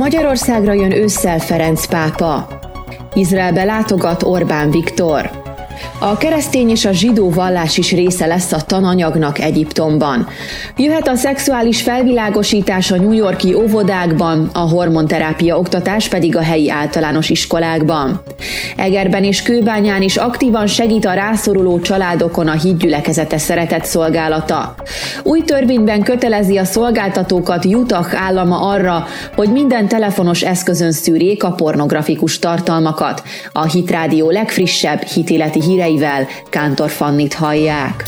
Magyarországra jön ősszel Ferenc pápa. Izraelbe látogat Orbán Viktor. A keresztény és a zsidó vallás is része lesz a tananyagnak Egyiptomban. Jöhet a szexuális felvilágosítás a New Yorki óvodákban, a hormonterápia oktatás pedig a helyi általános iskolákban. Egerben és Kőbányán is aktívan segít a rászoruló családokon a hídgyülekezete szeretett szolgálata. Új törvényben kötelezi a szolgáltatókat Jutak állama arra, hogy minden telefonos eszközön szűrjék a pornografikus tartalmakat. A Hitrádió legfrissebb hitéleti híreivel Kántor Fannit hallják.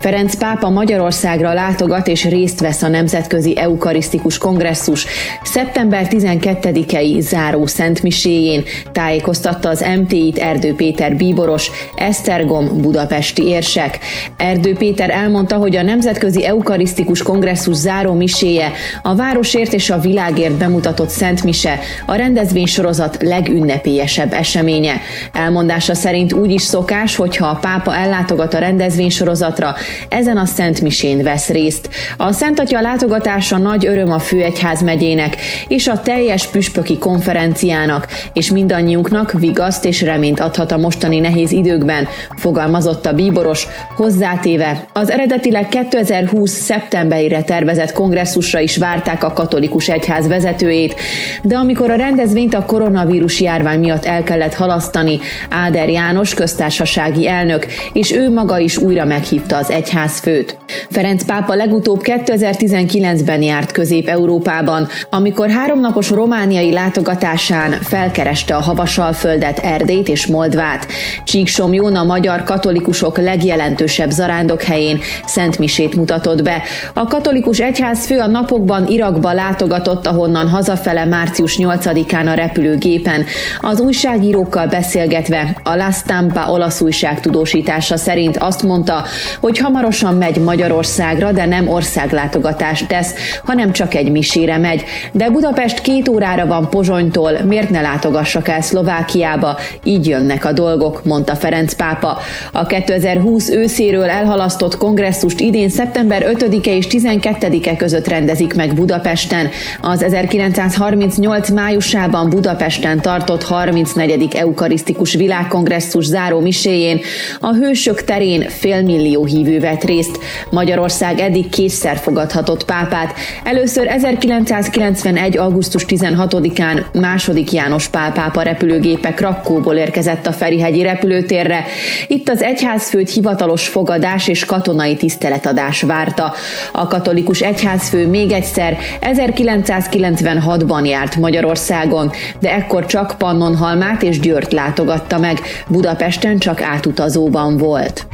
Ferenc pápa Magyarországra látogat és részt vesz a Nemzetközi Eukarisztikus Kongresszus szeptember 12-i záró szentmiséjén, tájékoztatta az MT-t Erdő Péter bíboros, Esztergom budapesti érsek. Erdő Péter elmondta, hogy a Nemzetközi Eukarisztikus Kongresszus záró miséje a városért és a világért bemutatott szentmise a rendezvénysorozat legünnepélyesebb eseménye. Elmondása szerint úgy is szokás, hogyha a pápa ellátogat a rendezvénysorozatra, ezen a Szent Misén vesz részt. A Szent Atya látogatása nagy öröm a Főegyház megyének és a teljes püspöki konferenciának, és mindannyiunknak vigaszt és reményt adhat a mostani nehéz időkben, fogalmazott a bíboros, hozzátéve az eredetileg 2020. szeptemberére tervezett kongresszusra is várták a katolikus egyház vezetőjét, de amikor a rendezvényt a koronavírus járvány miatt el kellett halasztani, Áder János köztársasági elnök, és ő maga is újra meghívta az egyházfőt. Ferenc pápa legutóbb 2019-ben járt Közép-Európában, amikor háromnapos romániai látogatásán felkereste a Havasalföldet, Erdét és Moldvát. Csíksomjón a magyar katolikusok legjelentősebb zarándok helyén Szent Misét mutatott be. A katolikus egyházfő a napokban Irakba látogatott, ahonnan hazafele március 8-án a repülőgépen. Az újságírókkal beszélgetve a La Stampa olasz újság tudósítása szerint azt mondta, hogy hamarosan megy Magyarországra, de nem országlátogatást tesz, hanem csak egy misére megy. De Budapest két órára van Pozsonytól, miért ne látogassak el Szlovákiába? Így jönnek a dolgok, mondta Ferenc pápa. A 2020 őszéről elhalasztott kongresszust idén szeptember 5-e és 12-e között rendezik meg Budapesten. Az 1938 májusában Budapesten tartott 34. eukarisztikus világkongresszus záró miséjén a Hősök terén félmillió hívő vett részt. Magyarország eddig kétszer fogadhatott pápát. Először 1991. augusztus 16-án második János Pál pápa repülőgépe Krakóból érkezett a Ferihegyi repülőtérre. Itt az egyházfőt hivatalos fogadás és katonai tiszteletadás várta. A katolikus egyházfő még egyszer 1996-ban járt Magyarországon, de ekkor csak Pannonhalmát és Győrt látogatta meg, Budapesten csak átutazóban volt.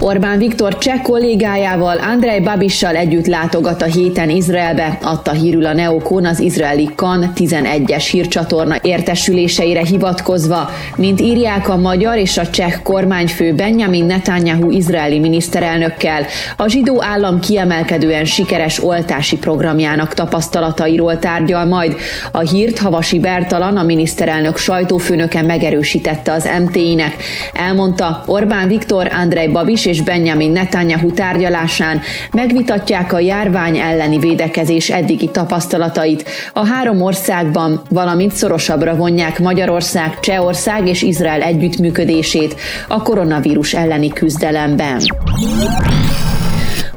Orbán Viktor cseh kollégájával, Andrei Babissal együtt látogat a héten Izraelbe, adta hírül a Neokon az izraeli KAN 11-es hírcsatorna értesüléseire hivatkozva, mint írják a magyar és a cseh kormányfő Benjamin Netanyahu izraeli miniszterelnökkel, a zsidó állam kiemelkedően sikeres oltási programjának tapasztalatairól tárgyal majd. A hírt Havasi Bertalan, a miniszterelnök sajtófőnöke megerősítette az MT-nek. Elmondta Orbán Viktor, Andrei Babis és Benjamin Netanyahu tárgyalásán megvitatják a járvány elleni védekezés eddigi tapasztalatait a három országban, valamint szorosabbra vonják Magyarország, Csehország és Izrael együttműködését a koronavírus elleni küzdelemben.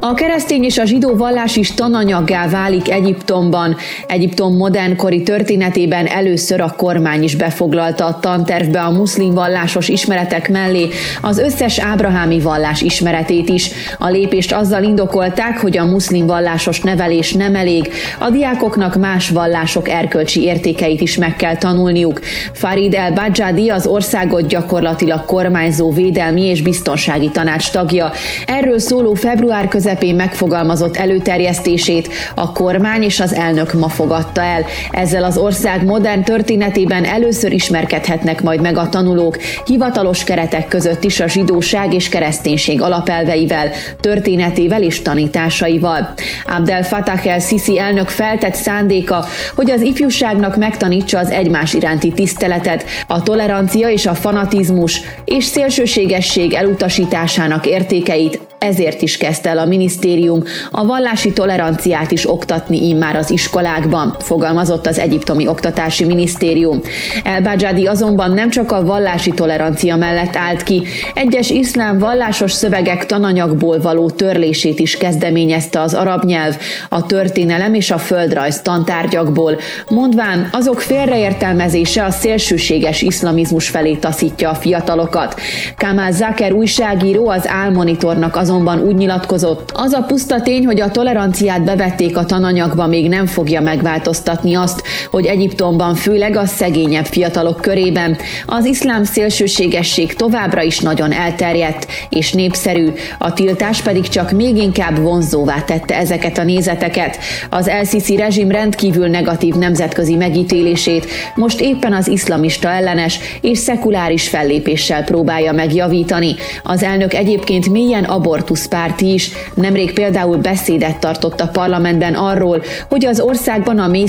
A keresztény és a zsidó vallás is tananyaggá válik Egyiptomban. Egyiptom modernkori történetében először a kormány is befoglalta a tantervbe a muszlim vallásos ismeretek mellé az összes ábrahámi vallás ismeretét is. A lépést azzal indokolták, hogy a muszlim vallásos nevelés nem elég, a diákoknak más vallások erkölcsi értékeit is meg kell tanulniuk. Farid el Bajadi az országot gyakorlatilag kormányzó védelmi és biztonsági tanács tagja. Erről szóló február közel közepén megfogalmazott előterjesztését a kormány és az elnök ma fogadta el. Ezzel az ország modern történetében először ismerkedhetnek majd meg a tanulók hivatalos keretek között is a zsidóság és kereszténység alapelveivel, történetével és tanításaival. Abdel Fattah el-Sisi elnök feltett szándéka, hogy az ifjúságnak megtanítsa az egymás iránti tiszteletet, a tolerancia és a fanatizmus és szélsőségesség elutasításának értékeit, ezért is kezdte el a minisztérium a vallási toleranciát is oktatni immár az iskolákban, fogalmazott az egyiptomi oktatási minisztérium. El azonban nem csak a vallási tolerancia mellett állt ki, egyes iszlám vallásos szövegek tananyagból való törlését is kezdeményezte az arab nyelv, a történelem és a földrajz tantárgyakból, mondván azok félreértelmezése a szélsőséges iszlamizmus felé taszítja a fiatalokat. Kamal Zaker újságíró az Álmonitornak azonban úgy nyilatkozott, az a puszta tény, hogy a toleranciát bevették a tananyagba még nem fogja megváltoztatni azt, hogy Egyiptomban főleg a szegényebb fiatalok körében az iszlám szélsőségesség továbbra is nagyon elterjedt és népszerű, a tiltás pedig csak még inkább vonzóvá tette ezeket a nézeteket. Az LCC rezsim rendkívül negatív nemzetközi megítélését most éppen az iszlamista ellenes és szekuláris fellépéssel próbálja megjavítani. Az elnök egyébként mélyen abortuszpárti is, nemrég például beszédet tartott a parlamentben arról, hogy az országban a mély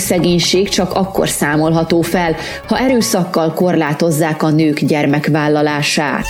csak akkor számolható fel, ha erőszakkal korlátozzák a nők gyermekvállalását.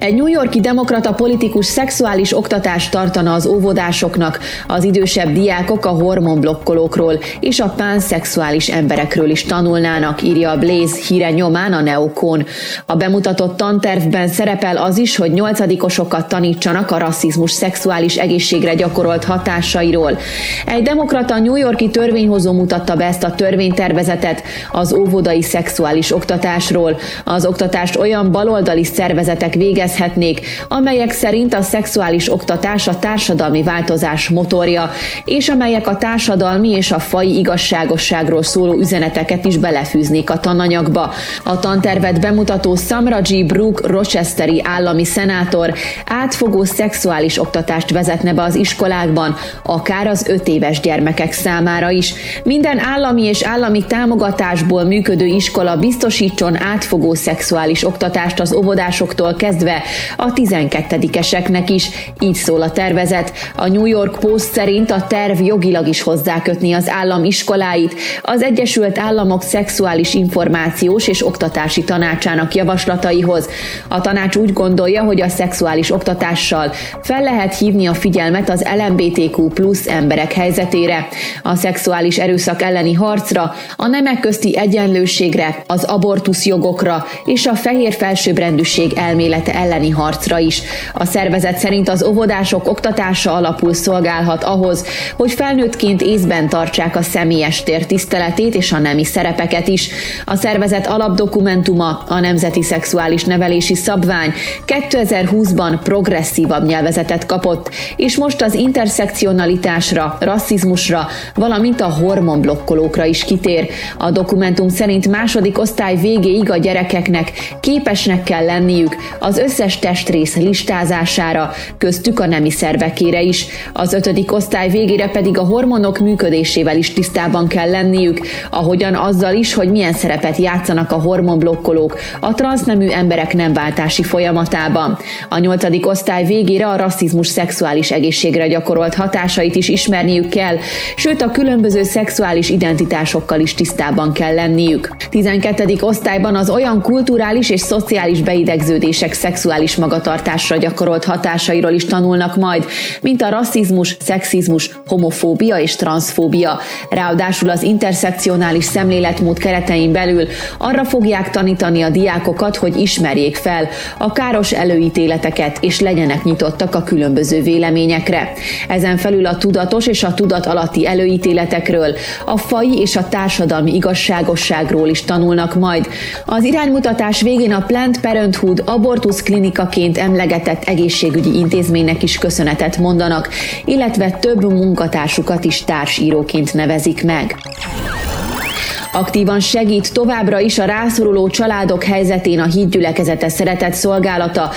Egy New Yorki demokrata politikus szexuális oktatást tartana az óvodásoknak, az idősebb diákok a hormonblokkolókról és a pánszexuális emberekről is tanulnának, írja a Blaze híre nyomán a Neokon. A bemutatott tantervben szerepel az is, hogy nyolcadikosokat tanítsanak a rasszizmus szexuális egészségre gyakorolt hatásairól. Egy demokrata New Yorki törvényhozó mutatta be ezt a törvénytervezetet az óvodai szexuális oktatásról. Az oktatást olyan baloldali szervezetek végez érezhetnék, amelyek szerint a szexuális oktatás a társadalmi változás motorja, és amelyek a társadalmi és a fai igazságosságról szóló üzeneteket is belefűznék a tananyagba. A tantervet bemutató Samra G. Brook Rochesteri állami szenátor átfogó szexuális oktatást vezetne be az iskolákban, akár az öt éves gyermekek számára is. Minden állami és állami támogatásból működő iskola biztosítson átfogó szexuális oktatást az óvodásoktól kezdve a 12-eseknek is. Így szól a tervezet. A New York Post szerint a terv jogilag is hozzákötni az állam iskoláit az Egyesült Államok szexuális információs és oktatási tanácsának javaslataihoz. A tanács úgy gondolja, hogy a szexuális oktatással fel lehet hívni a figyelmet az LMBTQ plusz emberek helyzetére, a szexuális erőszak elleni harcra, a nemek közti egyenlőségre, az abortusz jogokra és a fehér felsőbbrendűség elmélete elleni harcra is. A szervezet szerint az óvodások oktatása alapul szolgálhat ahhoz, hogy felnőttként észben tartsák a személyes tér tiszteletét és a nemi szerepeket is. A szervezet alapdokumentuma, a Nemzeti Szexuális Nevelési Szabvány 2020-ban progresszívabb nyelvezetet kapott, és most az interszekcionalitásra, rasszizmusra, valamint a hormonblokkolókra is kitér. A dokumentum szerint második osztály végéig a gyerekeknek képesnek kell lenniük az összes testrész listázására, köztük a nemi szervekére is. Az ötödik osztály végére pedig a hormonok működésével is tisztában kell lenniük, ahogyan azzal is, hogy milyen szerepet játszanak a hormonblokkolók a transznemű emberek nem váltási folyamatában. A nyolcadik osztály végére a rasszizmus szexuális egészségre gyakorolt hatásait is ismerniük kell, sőt a különböző szexuális identitásokkal is tisztában kell lenniük. 12. osztályban az olyan kulturális és szociális beidegződések szexuális magatartásra gyakorolt hatásairól is tanulnak majd, mint a rasszizmus, szexizmus, homofóbia és transzfóbia. Ráadásul az interszekcionális szemléletmód keretein belül arra fogják tanítani a diákokat, hogy ismerjék fel a káros előítéleteket és legyenek nyitottak a különböző véleményekre. Ezen felül a tudatos és a tudat alatti előítéletekről, a fai és a társadalmi igazságosságról is tanulnak majd. Az iránymutatás végén a Planned Parenthood abortusz klinikaként emlegetett egészségügyi intézménynek is köszönetet mondanak, illetve több munkatársukat is társíróként nevezik meg. Aktívan segít továbbra is a rászoruló családok helyzetén a hídgyülekezete szeretett szolgálata.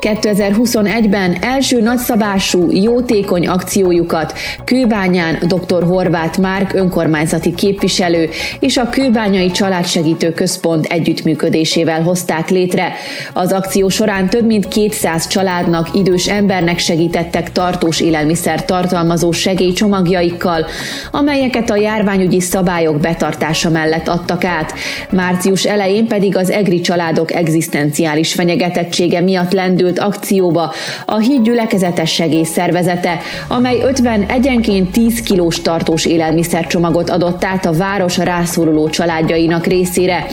2021-ben első nagyszabású, jótékony akciójukat Kőbányán dr. Horváth Márk önkormányzati képviselő és a Kőbányai Családsegítő Központ együttműködésével hozták létre. Az akció során több mint 200 családnak, idős embernek segítettek tartós élelmiszer tartalmazó segélycsomagjaikkal, amelyeket a járványügyi szabályok betartása mellett adtak át. Március elején pedig az EGRI családok egzisztenciális fenyegetettsége miatt lendült akcióba a híd gyülekezetes segélyszervezete, amely 50 egyenként 10 kilós tartós élelmiszercsomagot adott át a város rászoruló családjainak részére.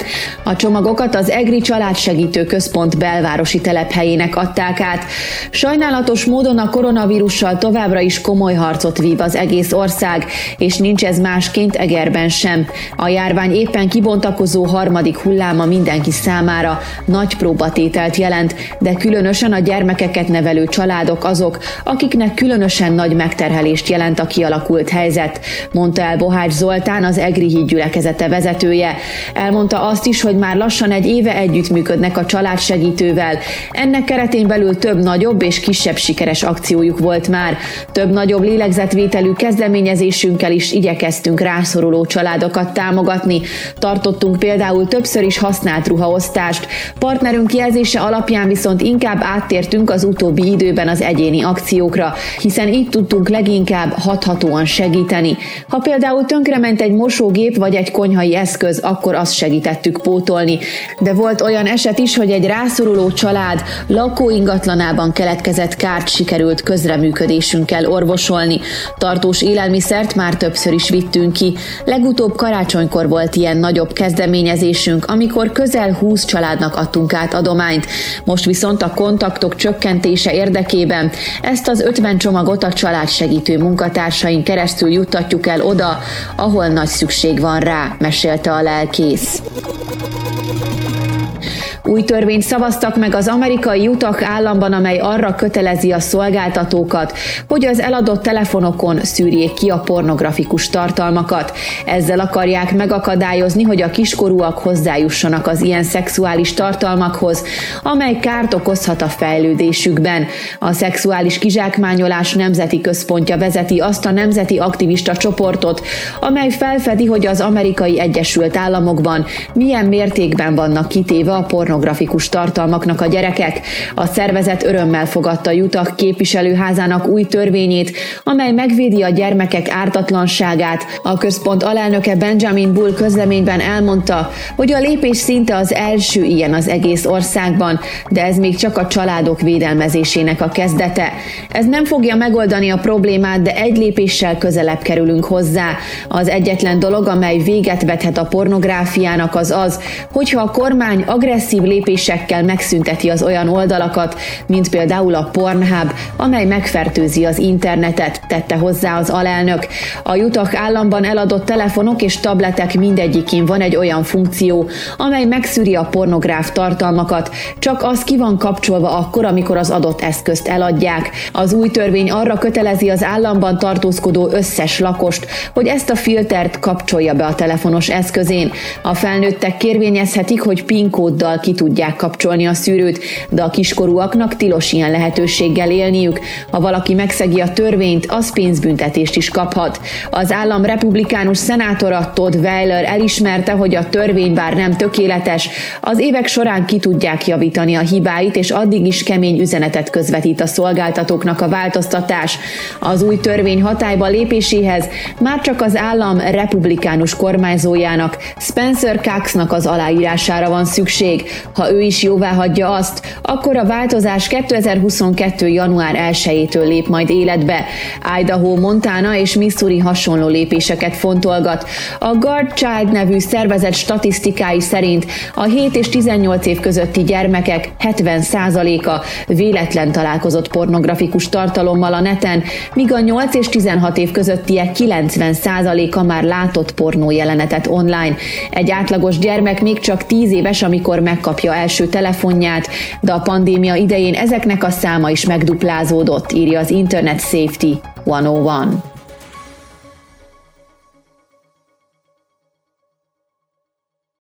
A csomagokat az EGRI családsegítő központ belvárosi telephelyének adták át. Sajnálatos módon a koronavírussal továbbra is komoly harcot vív az egész ország, és nincs ez másként Egerben sem. A járvány éppen kibontakozó harmadik hulláma mindenki számára nagy próbatételt jelent, de különösen a gyermekeket nevelő családok azok, akiknek különösen nagy megterhelést jelent a kialakult helyzet, mondta el Bohács Zoltán, az Egri híd gyülekezete vezetője. Elmondta azt is, hogy már lassan egy éve együttműködnek a családsegítővel. Ennek keretén belül több nagyobb és kisebb sikeres akciójuk volt már. Több nagyobb lélegzetvételű kezdeményezésünkkel is igyekeztünk rászoruló családokat támogatni. Tartottunk például többször is használt ruhaosztást. Partnerünk jelzése alapján viszont inkább áttértünk az utóbbi időben az egyéni akciókra, hiszen így tudtunk leginkább hathatóan segíteni. Ha például tönkrement egy mosógép vagy egy konyhai eszköz, akkor azt segítettük pótolni. De volt olyan eset is, hogy egy rászoruló család lakóingatlanában keletkezett kárt sikerült közreműködésünkkel orvosolni. Tartós élelmiszert már többször is vittünk ki. Legutóbb karácsonykor volt ilyen nagyobb kezdeményezésünk, amikor közel 20 családnak adtunk át adományt. Most viszont a kontaktok csökkentése érdekében ezt az 50 csomagot a családsegítő munkatársaink keresztül juttatjuk el oda, ahol nagy szükség van rá, mesélte a lelkész. Új törvényt szavaztak meg az amerikai utak államban, amely arra kötelezi a szolgáltatókat, hogy az eladott telefonokon szűrjék ki a pornografikus tartalmakat. Ezzel akarják megakadályozni, hogy a kiskorúak hozzájussanak az ilyen szexuális tartalmakhoz, amely kárt okozhat a fejlődésükben. A szexuális kizsákmányolás nemzeti központja vezeti azt a nemzeti aktivista csoportot, amely felfedi, hogy az amerikai Egyesült Államokban milyen mértékben vannak kitéve a pornográfikus pornografikus tartalmaknak a gyerekek. A szervezet örömmel fogadta Jutak képviselőházának új törvényét, amely megvédi a gyermekek ártatlanságát. A központ alelnöke Benjamin Bull közleményben elmondta, hogy a lépés szinte az első ilyen az egész országban, de ez még csak a családok védelmezésének a kezdete. Ez nem fogja megoldani a problémát, de egy lépéssel közelebb kerülünk hozzá. Az egyetlen dolog, amely véget vethet a pornográfiának az az, hogyha a kormány agresszív lépésekkel megszünteti az olyan oldalakat, mint például a Pornhub, amely megfertőzi az internetet, tette hozzá az alelnök. A Utah államban eladott telefonok és tabletek mindegyikén van egy olyan funkció, amely megszűri a pornográf tartalmakat, csak az ki van kapcsolva akkor, amikor az adott eszközt eladják. Az új törvény arra kötelezi az államban tartózkodó összes lakost, hogy ezt a filtert kapcsolja be a telefonos eszközén. A felnőttek kérvényezhetik, hogy PIN kóddal ki tudják kapcsolni a szűrőt, de a kiskorúaknak tilos ilyen lehetőséggel élniük. Ha valaki megszegi a törvényt, az pénzbüntetést is kaphat. Az állam republikánus szenátora Todd Weiler elismerte, hogy a törvény bár nem tökéletes, az évek során ki tudják javítani a hibáit, és addig is kemény üzenetet közvetít a szolgáltatóknak a változtatás. Az új törvény hatályba lépéséhez már csak az állam republikánus kormányzójának, Spencer Coxnak az aláírására van szükség. Ha ő is jóvá hagyja azt, akkor a változás 2022. január 1-től lép majd életbe. Idaho, Montana és Missouri hasonló lépéseket fontolgat. A Guard Child nevű szervezet statisztikái szerint a 7 és 18 év közötti gyermekek 70%-a véletlen találkozott pornografikus tartalommal a neten, míg a 8 és 16 év közöttiek 90%-a már látott pornó jelenetet online. Egy átlagos gyermek még csak 10 éves, amikor megkapja kapja első telefonját, de a pandémia idején ezeknek a száma is megduplázódott, írja az Internet Safety 101.